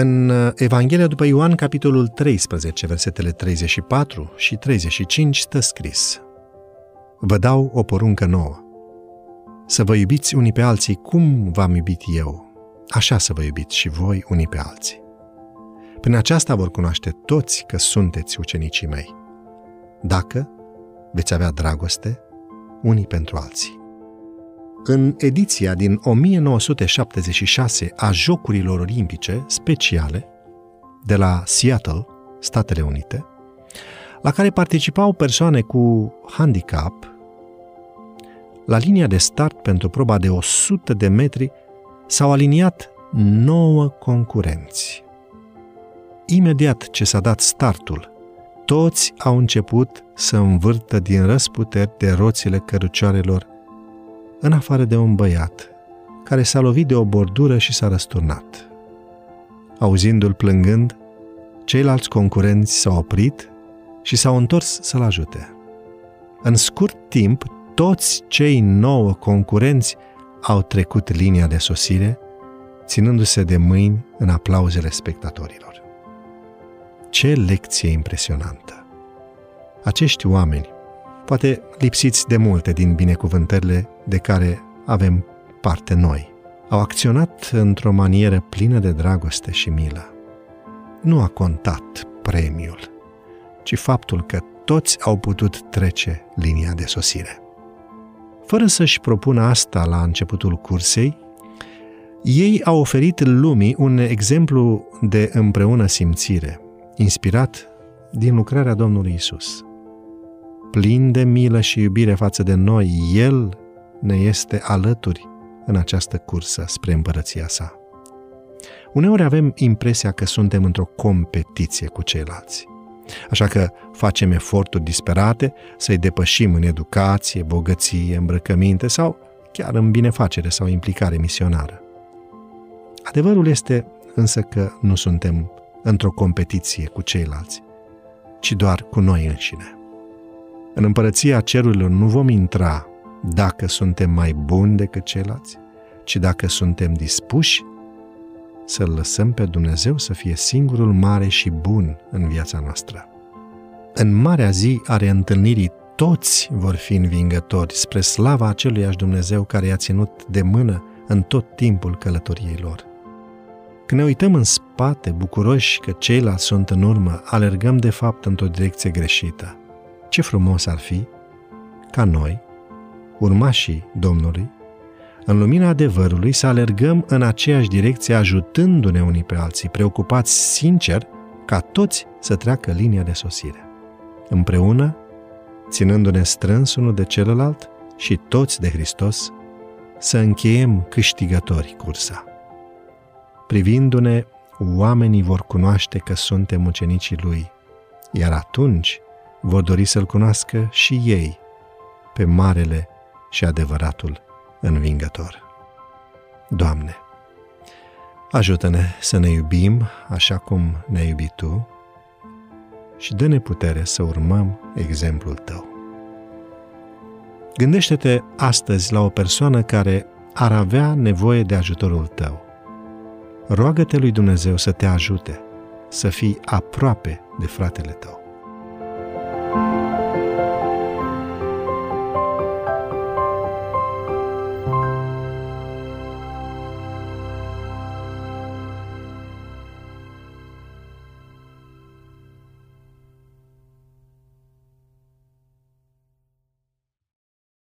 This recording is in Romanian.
În Evanghelia după Ioan, capitolul 13, versetele 34 și 35, stă scris Vă dau o poruncă nouă. Să vă iubiți unii pe alții cum v-am iubit eu. Așa să vă iubiți și voi unii pe alții. Prin aceasta vor cunoaște toți că sunteți ucenicii mei. Dacă veți avea dragoste unii pentru alții. În ediția din 1976 a Jocurilor Olimpice speciale de la Seattle, Statele Unite, la care participau persoane cu handicap, la linia de start pentru proba de 100 de metri s-au aliniat nouă concurenți. Imediat ce s-a dat startul, toți au început să învârtă din răsputeri de roțile cărucioarelor în afară de un băiat, care s-a lovit de o bordură și s-a răsturnat. Auzindu-l plângând, ceilalți concurenți s-au oprit și s-au întors să-l ajute. În scurt timp, toți cei nouă concurenți au trecut linia de sosire, ținându-se de mâini în aplauzele spectatorilor. Ce lecție impresionantă! Acești oameni poate lipsiți de multe din binecuvântările de care avem parte noi. Au acționat într-o manieră plină de dragoste și milă. Nu a contat premiul, ci faptul că toți au putut trece linia de sosire. Fără să-și propună asta la începutul cursei, ei au oferit lumii un exemplu de împreună simțire, inspirat din lucrarea Domnului Isus plin de milă și iubire față de noi, El ne este alături în această cursă spre împărăția sa. Uneori avem impresia că suntem într-o competiție cu ceilalți. Așa că facem eforturi disperate să-i depășim în educație, bogăție, îmbrăcăminte sau chiar în binefacere sau implicare misionară. Adevărul este însă că nu suntem într-o competiție cu ceilalți, ci doar cu noi înșine. În împărăția cerurilor nu vom intra dacă suntem mai buni decât ceilalți, ci dacă suntem dispuși să-L lăsăm pe Dumnezeu să fie singurul mare și bun în viața noastră. În marea zi are întâlnirii toți vor fi învingători spre slava aceluiași Dumnezeu care i-a ținut de mână în tot timpul călătoriei lor. Când ne uităm în spate, bucuroși că ceilalți sunt în urmă, alergăm de fapt într-o direcție greșită. Ce frumos ar fi ca noi, urmașii Domnului, în lumina adevărului să alergăm în aceeași direcție ajutându-ne unii pe alții, preocupați sincer ca toți să treacă linia de sosire. Împreună, ținându-ne strâns unul de celălalt și toți de Hristos, să încheiem câștigători cursa. Privindu-ne, oamenii vor cunoaște că suntem ucenicii Lui, iar atunci vor dori să-L cunoască și ei pe marele și adevăratul învingător. Doamne, ajută-ne să ne iubim așa cum ne-ai iubit Tu și dă-ne putere să urmăm exemplul Tău. Gândește-te astăzi la o persoană care ar avea nevoie de ajutorul Tău. Roagă-te lui Dumnezeu să te ajute să fii aproape de fratele tău.